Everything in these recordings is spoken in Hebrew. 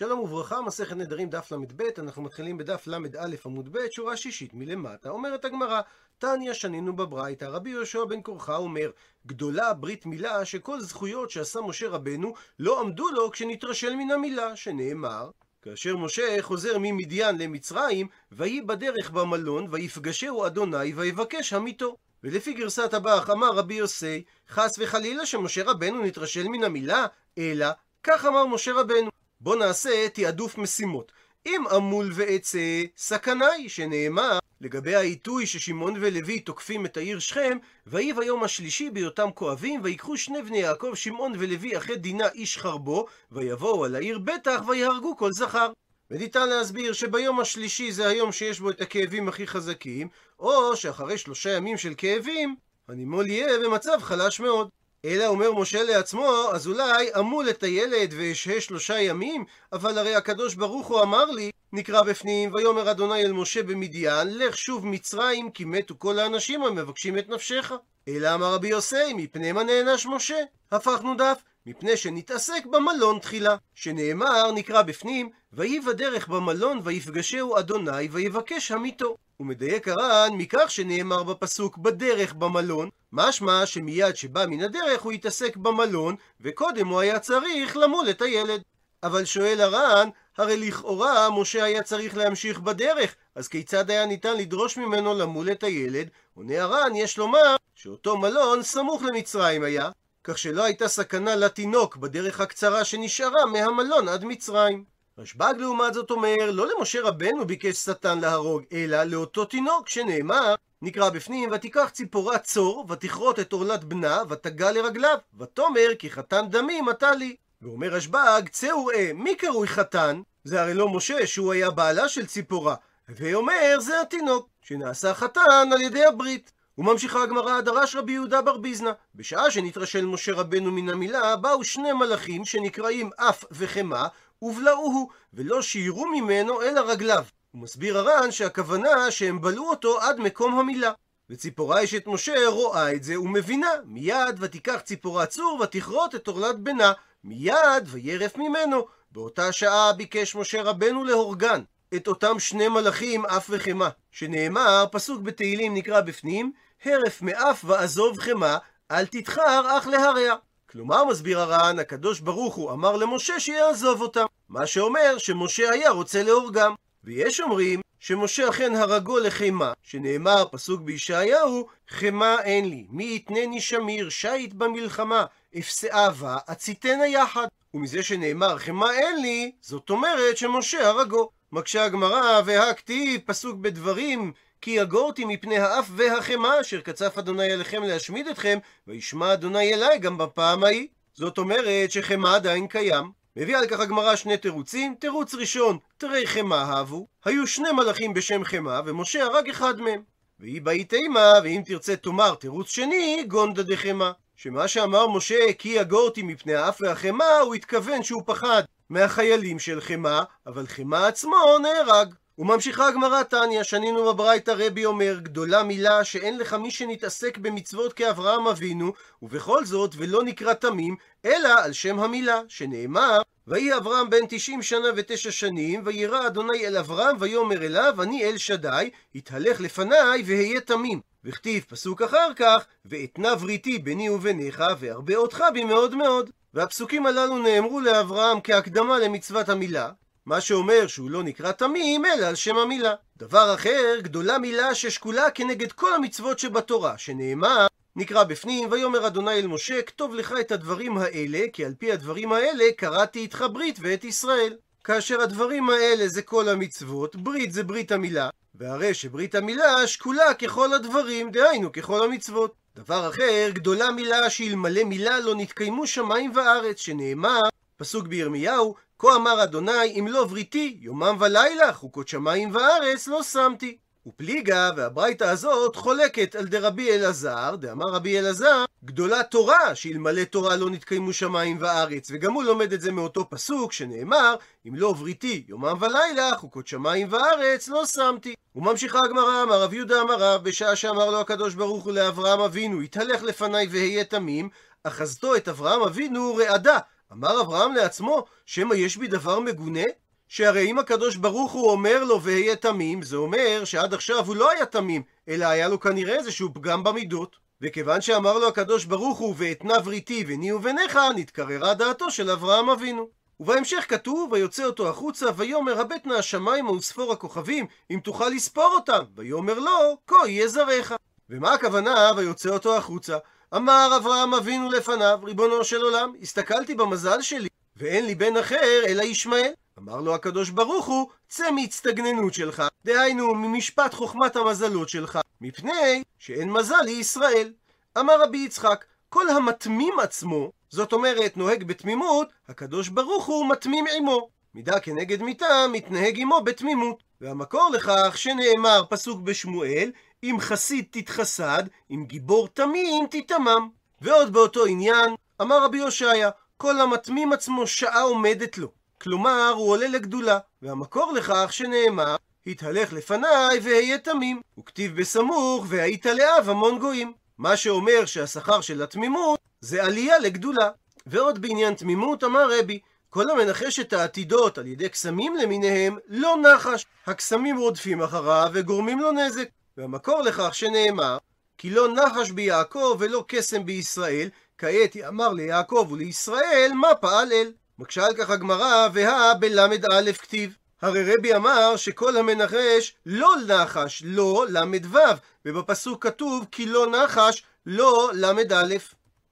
שלום וברכה, מסכת נדרים דף ל"ב, אנחנו מתחילים בדף ל"א עמוד ב', שורה שישית מלמטה. אומרת הגמרא, תניא שנינו בברייתא, רבי יהושע בן קורחה אומר, גדולה ברית מילה שכל זכויות שעשה משה רבנו לא עמדו לו כשנתרשל מן המילה, שנאמר, כאשר משה חוזר ממדיין למצרים, ויהי בדרך במלון, ויפגשהו אדוני, ויבקש המיתו. ולפי גרסת הבח אמר רבי יוסי, חס וחלילה שמשה רבנו נתרשל מן המילה, אלא כך אמר משה רבנו. בוא נעשה תעדוף משימות. אם עמול ועצה, סכנה היא, שנאמר לגבי העיתוי ששמעון ולוי תוקפים את העיר שכם, ויהי ביום השלישי בהיותם כואבים, ויקחו שני בני יעקב, שמעון ולוי, אחרי דינה איש חרבו, ויבואו על העיר בטח, ויהרגו כל זכר. וניתן להסביר שביום השלישי זה היום שיש בו את הכאבים הכי חזקים, או שאחרי שלושה ימים של כאבים, הנימול יהיה במצב חלש מאוד. אלא אומר משה לעצמו, אז אולי אמול את הילד ואשהה שלושה ימים, אבל הרי הקדוש ברוך הוא אמר לי, נקרא בפנים, ויאמר אדוני אל משה במדיין, לך שוב מצרים, כי מתו כל האנשים המבקשים את נפשך. אלא אמר רבי יוסי, מפני מה נענש משה? הפכנו דף, מפני שנתעסק במלון תחילה, שנאמר, נקרא בפנים, ויהי בדרך במלון, ויפגשהו אדוני, ויבקש המיתו. ומדייק הר"ן מכך שנאמר בפסוק בדרך במלון, משמע שמיד שבא מן הדרך הוא התעסק במלון, וקודם הוא היה צריך למול את הילד. אבל שואל הר"ן, הרי לכאורה משה היה צריך להמשיך בדרך, אז כיצד היה ניתן לדרוש ממנו למול את הילד? עונה הר"ן, יש לומר שאותו מלון סמוך למצרים היה, כך שלא הייתה סכנה לתינוק בדרך הקצרה שנשארה מהמלון עד מצרים. רשב"ג לעומת זאת אומר, לא למשה רבנו ביקש שטן להרוג, אלא לאותו תינוק שנאמר, נקרא בפנים, ותיקח ציפורה צור, ותכרות את עורלת בנה, ותגע לרגליו, ותאמר כי חתן דמים אתה לי. ואומר רשב"ג, צא וראה, מי קרוי חתן? זה הרי לא משה, שהוא היה בעלה של ציפורה. ואומר, זה התינוק, שנעשה חתן על ידי הברית. וממשיכה הגמרא, דרש רבי יהודה בר ביזנא. בשעה שנתרשל משה רבנו מן המילה, באו שני מלאכים שנקראים אף וחמה, ובלעוהו, ולא שירו ממנו אלא רגליו. הוא מסביר הר"ן שהכוונה שהם בלעו אותו עד מקום המילה. וציפורה אשת משה רואה את זה ומבינה, מיד ותיקח ציפורה צור ותכרות את עורלת בנה, מיד וירף ממנו. באותה שעה ביקש משה רבנו להורגן. את אותם שני מלאכים אף וחמה, שנאמר, פסוק בתהילים נקרא בפנים, הרף מאף ועזוב חמה, אל תתחר אך להרע. כלומר, מסביר הר"ן, הקדוש ברוך הוא אמר למשה שיעזוב אותם, מה שאומר שמשה היה רוצה להורגם. ויש אומרים שמשה אכן הרגו לחימה, שנאמר פסוק בישעיהו, חימה אין לי, מי יתנני שמיר, שיט במלחמה, אפסאה בה, עציתנה יחד. ומזה שנאמר חימה אין לי, זאת אומרת שמשה הרגו. מקשה הגמרא, והכתיב, פסוק בדברים, כי יגורתי מפני האף והחמה, אשר קצף אדוני אליכם להשמיד אתכם, וישמע אדוני אליי גם בפעם ההיא. זאת אומרת שחמה עדיין קיים. מביאה על כך הגמרא שני תירוצים. תירוץ ראשון, תרי חמה הבו. היו שני מלאכים בשם חמה, ומשה הרג אחד מהם. והיא באי תימה, ואם תרצה תאמר תירוץ שני, גונדא דחמה. שמה שאמר משה, כי יגורתי מפני האף והחמה, הוא התכוון שהוא פחד מהחיילים של חמה, אבל חמה עצמו נהרג. וממשיכה הגמרא תניא, שנינו בברייתא רבי אומר, גדולה מילה שאין לך מי שנתעסק במצוות כאברהם אבינו, ובכל זאת ולא נקרא תמים, אלא על שם המילה, שנאמר, ויהי אברהם בן תשעים שנה ותשע שנים, וירא אדוני אל אברהם, ויאמר אליו, אני אל שדי, התהלך לפניי, והיה תמים. וכתיב פסוק אחר כך, ואתנה בריתי ביני וביניך, וארבה אותך בי מאוד מאוד. והפסוקים הללו נאמרו לאברהם כהקדמה למצוות המילה, מה שאומר שהוא לא נקרא תמים, אלא על שם המילה. דבר אחר, גדולה מילה ששקולה כנגד כל המצוות שבתורה, שנאמר, נקרא בפנים, ויאמר אדוני אל משה, כתוב לך את הדברים האלה, כי על פי הדברים האלה קראתי איתך ברית ואת ישראל. כאשר הדברים האלה זה כל המצוות, ברית זה ברית המילה, והרי שברית המילה שקולה ככל הדברים, דהיינו ככל המצוות. דבר אחר, גדולה מילה שאלמלא מילה לא נתקיימו שמיים וארץ, שנאמר, פסוק בירמיהו, כה אמר אדוני, אם לא בריתי, יומם ולילה, חוקות שמיים וארץ לא שמתי. ופליגה, והברייתא הזאת חולקת על דרבי אלעזר, דאמר רבי אלעזר, גדולה תורה, שאלמלא תורה לא נתקיימו שמיים וארץ, וגם הוא לומד את זה מאותו פסוק שנאמר, אם לא בריתי יומם ולילה, חוקות שמיים וארץ לא שמתי. וממשיכה הגמרא, אמר רב יהודה אמר רב, בשעה שאמר לו הקדוש ברוך הוא לאברהם אבינו, התהלך לפניי והיה תמים, אחזתו את אברהם אבינו רעדה, אמר אברהם לעצמו, שמא יש בי דבר מגונה? שהרי אם הקדוש ברוך הוא אומר לו והיה תמים, זה אומר שעד עכשיו הוא לא היה תמים, אלא היה לו כנראה איזשהו פגם במידות. וכיוון שאמר לו הקדוש ברוך הוא ואתנה בריתי וני ובניך, נתקררה דעתו של אברהם אבינו. ובהמשך כתוב, ויוצא אותו החוצה, ויאמר הבט נא השמיימה וספור הכוכבים, אם תוכל לספור אותם. ויאמר לו, כה יהיה זרעך. ומה הכוונה, ויוצא אותו החוצה? אמר אברהם אבינו לפניו, ריבונו של עולם, הסתכלתי במזל שלי, ואין לי בן אחר אלא ישמעאל. אמר לו הקדוש ברוך הוא, צא מהצטגננות שלך, דהיינו ממשפט חוכמת המזלות שלך, מפני שאין מזל לישראל. אמר רבי יצחק, כל המתמים עצמו, זאת אומרת נוהג בתמימות, הקדוש ברוך הוא מתמים עמו. מידה כנגד מיתה, מתנהג עמו בתמימות. והמקור לכך שנאמר פסוק בשמואל, אם חסיד תתחסד, אם גיבור תמים תתמם. ועוד באותו עניין, אמר רבי הושעיה, כל המתמים עצמו שעה עומדת לו. כלומר, הוא עולה לגדולה. והמקור לכך שנאמר, התהלך לפניי והיה תמים. וכתיב בסמוך, והיית לאב המון גויים. מה שאומר שהשכר של התמימות זה עלייה לגדולה. ועוד בעניין תמימות אמר רבי, כל המנחש את העתידות על ידי קסמים למיניהם לא נחש. הקסמים רודפים אחריו וגורמים לו נזק. והמקור לכך שנאמר, כי לא נחש ביעקב ולא קסם בישראל, כעת יאמר ליעקב ולישראל מה פעל אל. מקשה על כך הגמרא, והא בלמד א' כתיב. הרי רבי אמר שכל המנחש לא נחש, לא ל"ו, ובפסוק כתוב כי לא נחש, לא ל"א.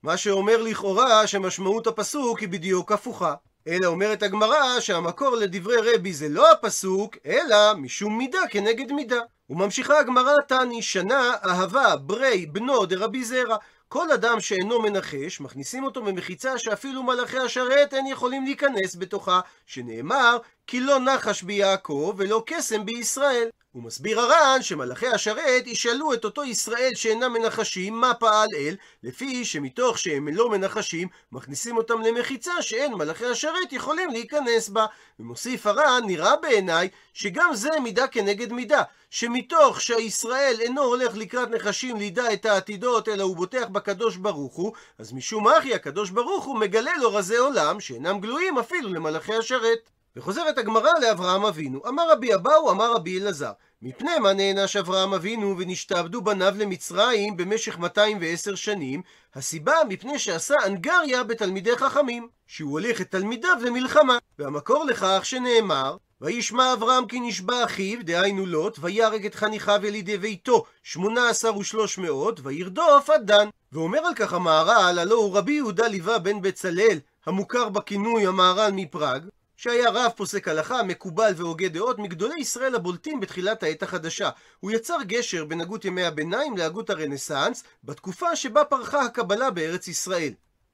מה שאומר לכאורה שמשמעות הפסוק היא בדיוק הפוכה. אלא אומרת הגמרא שהמקור לדברי רבי זה לא הפסוק, אלא משום מידה כנגד מידה. וממשיכה הגמרא תני שנה אהבה ברי בנו דרבי זרע כל אדם שאינו מנחש, מכניסים אותו במחיצה שאפילו מלאכי השרת אין יכולים להיכנס בתוכה, שנאמר, כי לא נחש ביעקב ולא קסם בישראל. הוא מסביר הר"ן שמלאכי השרת ישאלו את אותו ישראל שאינם מנחשים מה פעל אל, לפי שמתוך שהם לא מנחשים, מכניסים אותם למחיצה שאין מלאכי השרת יכולים להיכנס בה. ומוסיף הר"ן, נראה בעיניי שגם זה מידה כנגד מידה, שמתוך שהישראל אינו הולך לקראת נחשים לידע את העתידות, אלא הוא בוטח בקדוש ברוך הוא, אז משום אחי הקדוש ברוך הוא מגלה לו רזי עולם שאינם גלויים אפילו למלאכי השרת. וחוזרת הגמרא לאברהם אבינו. אמר רבי אבאו, אמר רבי אלעזר. מפני מה נענש אברהם אבינו ונשתעבדו בניו למצרים במשך 210 שנים? הסיבה מפני שעשה אנגריה בתלמידי חכמים, שהוא הוליך את תלמידיו למלחמה. והמקור לכך שנאמר, וישמע אברהם כי נשבע אחיו, דהיינו לוט, ויהרג את חניכיו ילידי ביתו, שמונה עשר ושלוש מאות, וירדוף עד דן. ואומר על כך המהר"ל, הלא הוא רבי יהודה ליווה בן בצלאל, המוכר בכינוי המהר"ל מפראג, שהיה רב פוסק הלכה, מקובל והוגה דעות, מגדולי ישראל הבולטים בתחילת העת החדשה. הוא יצר גשר בין הגות ימי הביניים להגות הרנסאנס, בתקופה שבה פרחה הקבלה בארץ ישראל.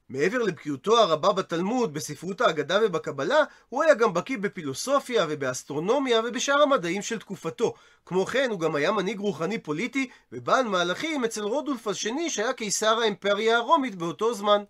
מעבר לבקיאותו הרבה בתלמוד, בספרות האגדה ובקבלה, הוא היה גם בקיא בפילוסופיה ובאסטרונומיה ובשאר המדעים של תקופתו. כמו כן, הוא גם היה מנהיג רוחני פוליטי ובעל מהלכים אצל רודולף השני שהיה קיסר האימפריה הרומית באותו זמן.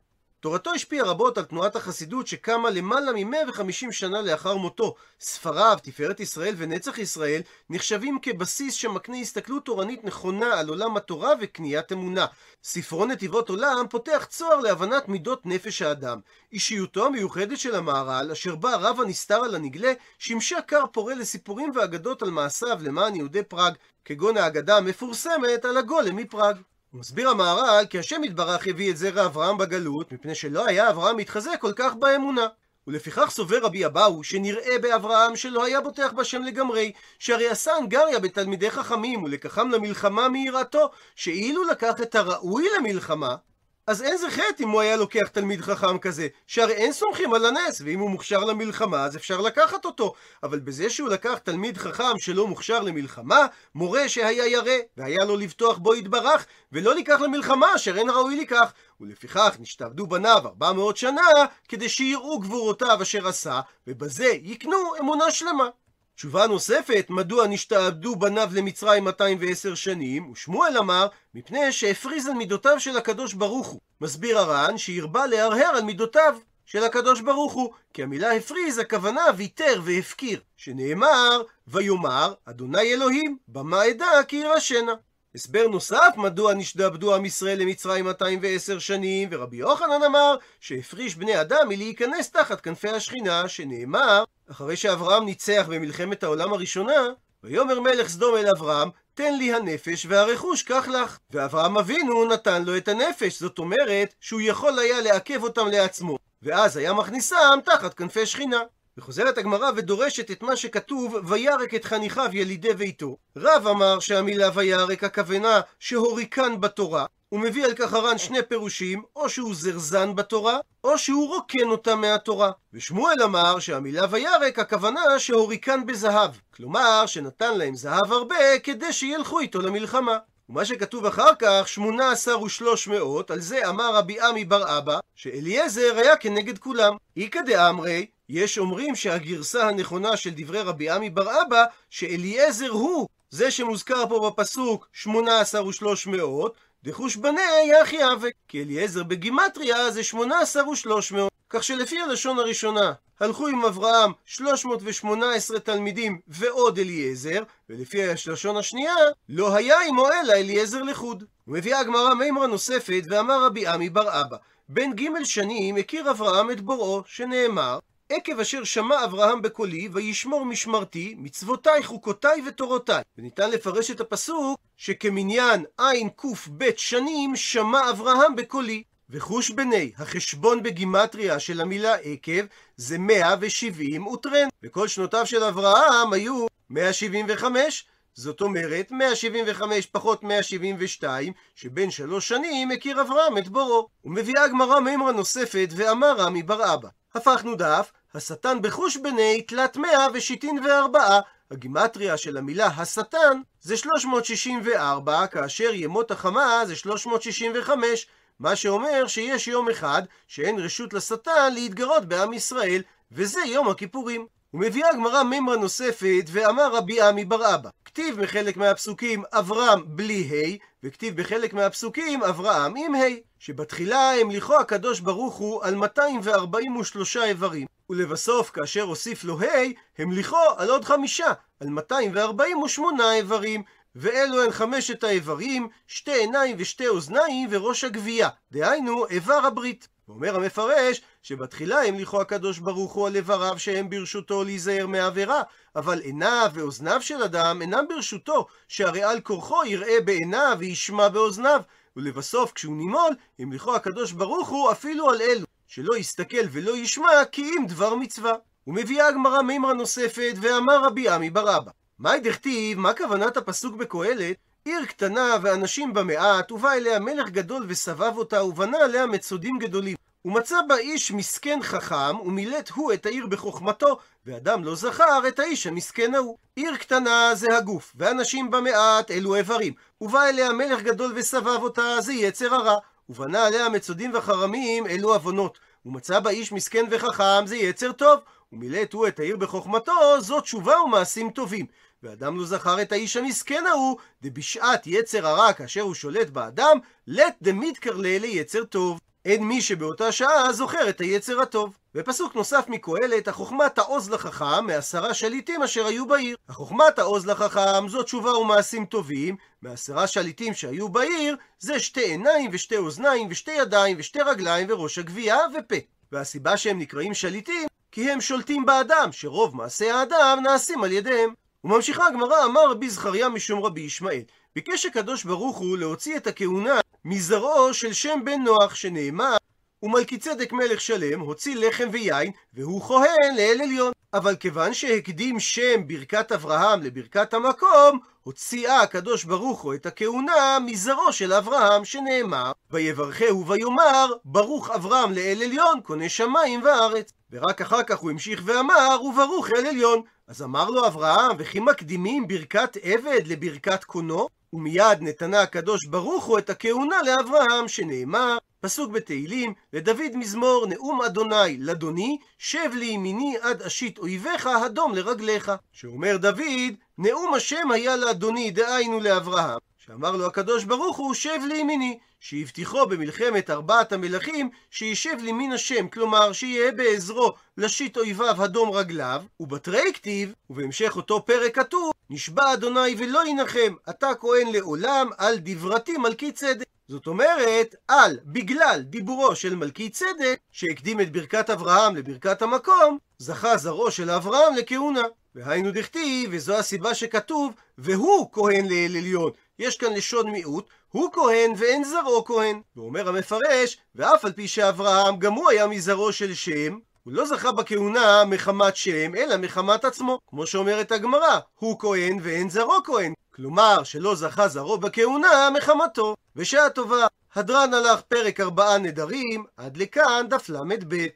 תורתו השפיעה רבות על תנועת החסידות שקמה למעלה מ-150 שנה לאחר מותו. ספריו, תפארת ישראל ונצח ישראל, נחשבים כבסיס שמקנה הסתכלות תורנית נכונה על עולם התורה וקניית אמונה. ספרו נתיבות עולם פותח צוהר להבנת מידות נפש האדם. אישיותו המיוחדת של המהר"ל, אשר בה רב הנסתר על הנגלה, שימשה כר פורה לסיפורים ואגדות על מעשיו למען יהודי פראג, כגון האגדה המפורסמת על הגולם מפראג. מסביר המהר"ל כי השם יתברך הביא את זרע אברהם בגלות, מפני שלא היה אברהם מתחזק כל כך באמונה. ולפיכך סובר רבי אבאו שנראה באברהם שלא היה בוטח בשם לגמרי, שהרי עשה הנגריה בתלמידי חכמים ולקחם למלחמה מיראתו, שאילו לקח את הראוי למלחמה, אז אין זה חטא אם הוא היה לוקח תלמיד חכם כזה, שהרי אין סומכים על הנס, ואם הוא מוכשר למלחמה אז אפשר לקחת אותו. אבל בזה שהוא לקח תלמיד חכם שלא מוכשר למלחמה, מורה שהיה ירא, והיה לו לבטוח בו יתברך, ולא לקח למלחמה אשר אין ראוי לקח. ולפיכך נשתעבדו בניו ארבע מאות שנה, כדי שיראו גבורותיו אשר עשה, ובזה יקנו אמונה שלמה. תשובה נוספת, מדוע נשתעבדו בניו למצרים 210 שנים, ושמואל אמר, מפני שהפריז על מידותיו של הקדוש ברוך הוא. מסביר הר"ן שהרבה להרהר על מידותיו של הקדוש ברוך הוא, כי המילה הפריז הכוונה ויתר והפקיר, שנאמר, ויאמר, אדוני אלוהים, במה אדע כי ירשנה. הסבר נוסף מדוע נשתעבדו עם ישראל למצרים 210 שנים, ורבי יוחנן אמר שהפריש בני אדם מלהיכנס תחת כנפי השכינה, שנאמר, אחרי שאברהם ניצח במלחמת העולם הראשונה, ויאמר מלך סדום אל אברהם, תן לי הנפש והרכוש קח לך. ואברהם אבינו נתן לו את הנפש, זאת אומרת שהוא יכול היה לעכב אותם לעצמו, ואז היה מכניסם תחת כנפי שכינה. וחוזרת הגמרא ודורשת את מה שכתוב וירק את חניכיו ילידי ביתו. רב אמר שהמילה וירק הכוונה שהוריקן בתורה, הוא מביא על כך הר"ן שני פירושים, או שהוא זרזן בתורה, או שהוא רוקן אותה מהתורה. ושמואל אמר שהמילה וירק הכוונה שהוריקן בזהב. כלומר, שנתן להם זהב הרבה כדי שילכו איתו למלחמה. ומה שכתוב אחר כך, שמונה עשר ושלוש מאות, על זה אמר רבי עמי בר אבא, שאליעזר היה כנגד כולם. איכא דאמרי, יש אומרים שהגרסה הנכונה של דברי רבי עמי בר אבא, שאליעזר הוא זה שמוזכר פה בפסוק שמונה עשר ושלוש מאות, דחוש בני יחי אבק, כי אליעזר בגימטריה זה שמונה עשר ושלוש מאות. כך שלפי הלשון הראשונה, הלכו עם אברהם 318 תלמידים ועוד אליעזר, ולפי הלשון השנייה, לא היה עמו אלא אליעזר לחוד. ומביאה הגמרא מימרה נוספת, ואמר רבי עמי בר אבא, בן ג' שנים הכיר אברהם את בוראו, שנאמר, עקב אשר שמע אברהם בקולי, וישמור משמרתי, מצוותיי, חוקותיי ותורותיי. וניתן לפרש את הפסוק שכמניין עין קב שנים שמע אברהם בקולי. וחוש בני, החשבון בגימטריה של המילה עקב, זה 170 וטרן. וכל שנותיו של אברהם היו 175. זאת אומרת, 175 פחות 172, שבין שלוש שנים הכיר אברהם את בורו. ומביאה הגמרא מימרה נוספת, ואמר רמי בר אבא. הפכנו דף, השטן בחוש בני תלת מאה ושיטין וארבעה. הגימטריה של המילה השטן זה 364, כאשר ימות החמה זה 365. מה שאומר שיש יום אחד שאין רשות לשטן להתגרות בעם ישראל, וזה יום הכיפורים. ומביאה הגמרא מימרה נוספת, ואמר רבי עמי בר אבא, כתיב בחלק מהפסוקים אברהם בלי ה', וכתיב בחלק מהפסוקים אברהם עם ה', שבתחילה המליכו הקדוש ברוך הוא על 243 איברים, ולבסוף כאשר הוסיף לו ה', המליכו על עוד חמישה, על 248 איברים, ואלו הן חמשת האיברים, שתי עיניים ושתי אוזניים וראש הגבייה, דהיינו איבר הברית. ואומר המפרש שבתחילה המליכו הקדוש ברוך הוא על איבריו שהם ברשותו להיזהר מעבירה, אבל עיניו ואוזניו של אדם אינם ברשותו, שהרי על כורחו יראה בעיניו וישמע באוזניו, ולבסוף כשהוא נימול, המליכו הקדוש ברוך הוא אפילו על אלו, שלא יסתכל ולא ישמע כי אם דבר מצווה. ומביאה הגמרא מימרה נוספת, ואמר רבי עמי בר אבא, מאי דכתיב, מה כוונת הפסוק בקהלת? עיר קטנה ואנשים בה מעט, ובא אליה מלך גדול וסבב אותה, ובנה עליה מצודים גדולים. ומצא בה איש מסכן חכם, ומילט הוא את העיר בחוכמתו, ואדם לא זכר את האיש המסכן ההוא. עיר קטנה זה הגוף, ואנשים בה מעט אלו איברים. ובא אליה מלך גדול וסבב אותה, זה יצר הרע. ובנה עליה מצודים וחרמים, אלו עוונות. ומצא בה איש מסכן וחכם, זה יצר טוב. ומילט הוא את העיר בחוכמתו, זאת תשובה ומעשים טובים. ואדם לא זכר את האיש המסכן ההוא, דבשעת יצר הרע כאשר הוא שולט באדם, לט דמיתקרלה ליצר טוב. אין מי שבאותה שעה זוכר את היצר הטוב. ופסוק נוסף מקהלת, החוכמה תעוז לחכם מעשרה שליטים אשר היו בעיר. החוכמה תעוז לחכם זו תשובה ומעשים טובים, מעשרה שליטים שהיו בעיר זה שתי עיניים ושתי אוזניים ושתי ידיים ושתי רגליים וראש הגבייה ופה. והסיבה שהם נקראים שליטים, כי הם שולטים באדם, שרוב מעשי האדם נעשים על ידיהם. וממשיכה הגמרא, אמר רבי זכריה משום רבי ישמעאל, ביקש הקדוש ברוך הוא להוציא את הכהונה מזרעו של שם בן נוח, שנאמר, ומלכי צדק מלך שלם הוציא לחם ויין, והוא כהן לאל עליון. אבל כיוון שהקדים שם ברכת אברהם לברכת המקום, הוציאה הקדוש ברוך הוא את הכהונה מזרעו של אברהם, שנאמר, ויברכהו ויאמר, ברוך אברהם לאל עליון, קונה שמיים וארץ. ורק אחר כך הוא המשיך ואמר, וברוך אל עליון. אז אמר לו אברהם, וכי מקדימים ברכת עבד לברכת קונו? ומיד נתנה הקדוש ברוך הוא את הכהונה לאברהם, שנאמר, פסוק בתהילים, לדוד מזמור נאום אדוני לאדוני, שב לימיני עד אשית אויביך הדום לרגליך. שאומר דוד, נאום השם היה לאדוני, דהיינו לאברהם, שאמר לו הקדוש ברוך הוא, שב לימיני, שהבטיחו במלחמת ארבעת המלכים, שישב לימין השם, כלומר, שיהיה בעזרו לשיט אויביו הדום רגליו, ובתרי כתיב, ובהמשך אותו פרק כתוב, נשבע אדוני ולא ינחם, אתה כהן לעולם, על דברתי מלכי צדק. זאת אומרת, על, בגלל דיבורו של מלכי צדק, שהקדים את ברכת אברהם לברכת המקום, זכה זרעו של אברהם לכהונה. והיינו דכתיב, וזו הסיבה שכתוב, והוא כהן לאל עליון. יש כאן לשון מיעוט, הוא כהן ואין זרעו כהן. ואומר המפרש, ואף על פי שאברהם גם הוא היה מזרעו של שם, הוא לא זכה בכהונה מחמת שם, אלא מחמת עצמו. כמו שאומרת הגמרא, הוא כהן ואין זרעו כהן. כלומר, שלא זכה זרעו בכהונה מחמתו. בשעה טובה, הדרן הלך פרק ארבעה נדרים, עד לכאן דף ל"ב.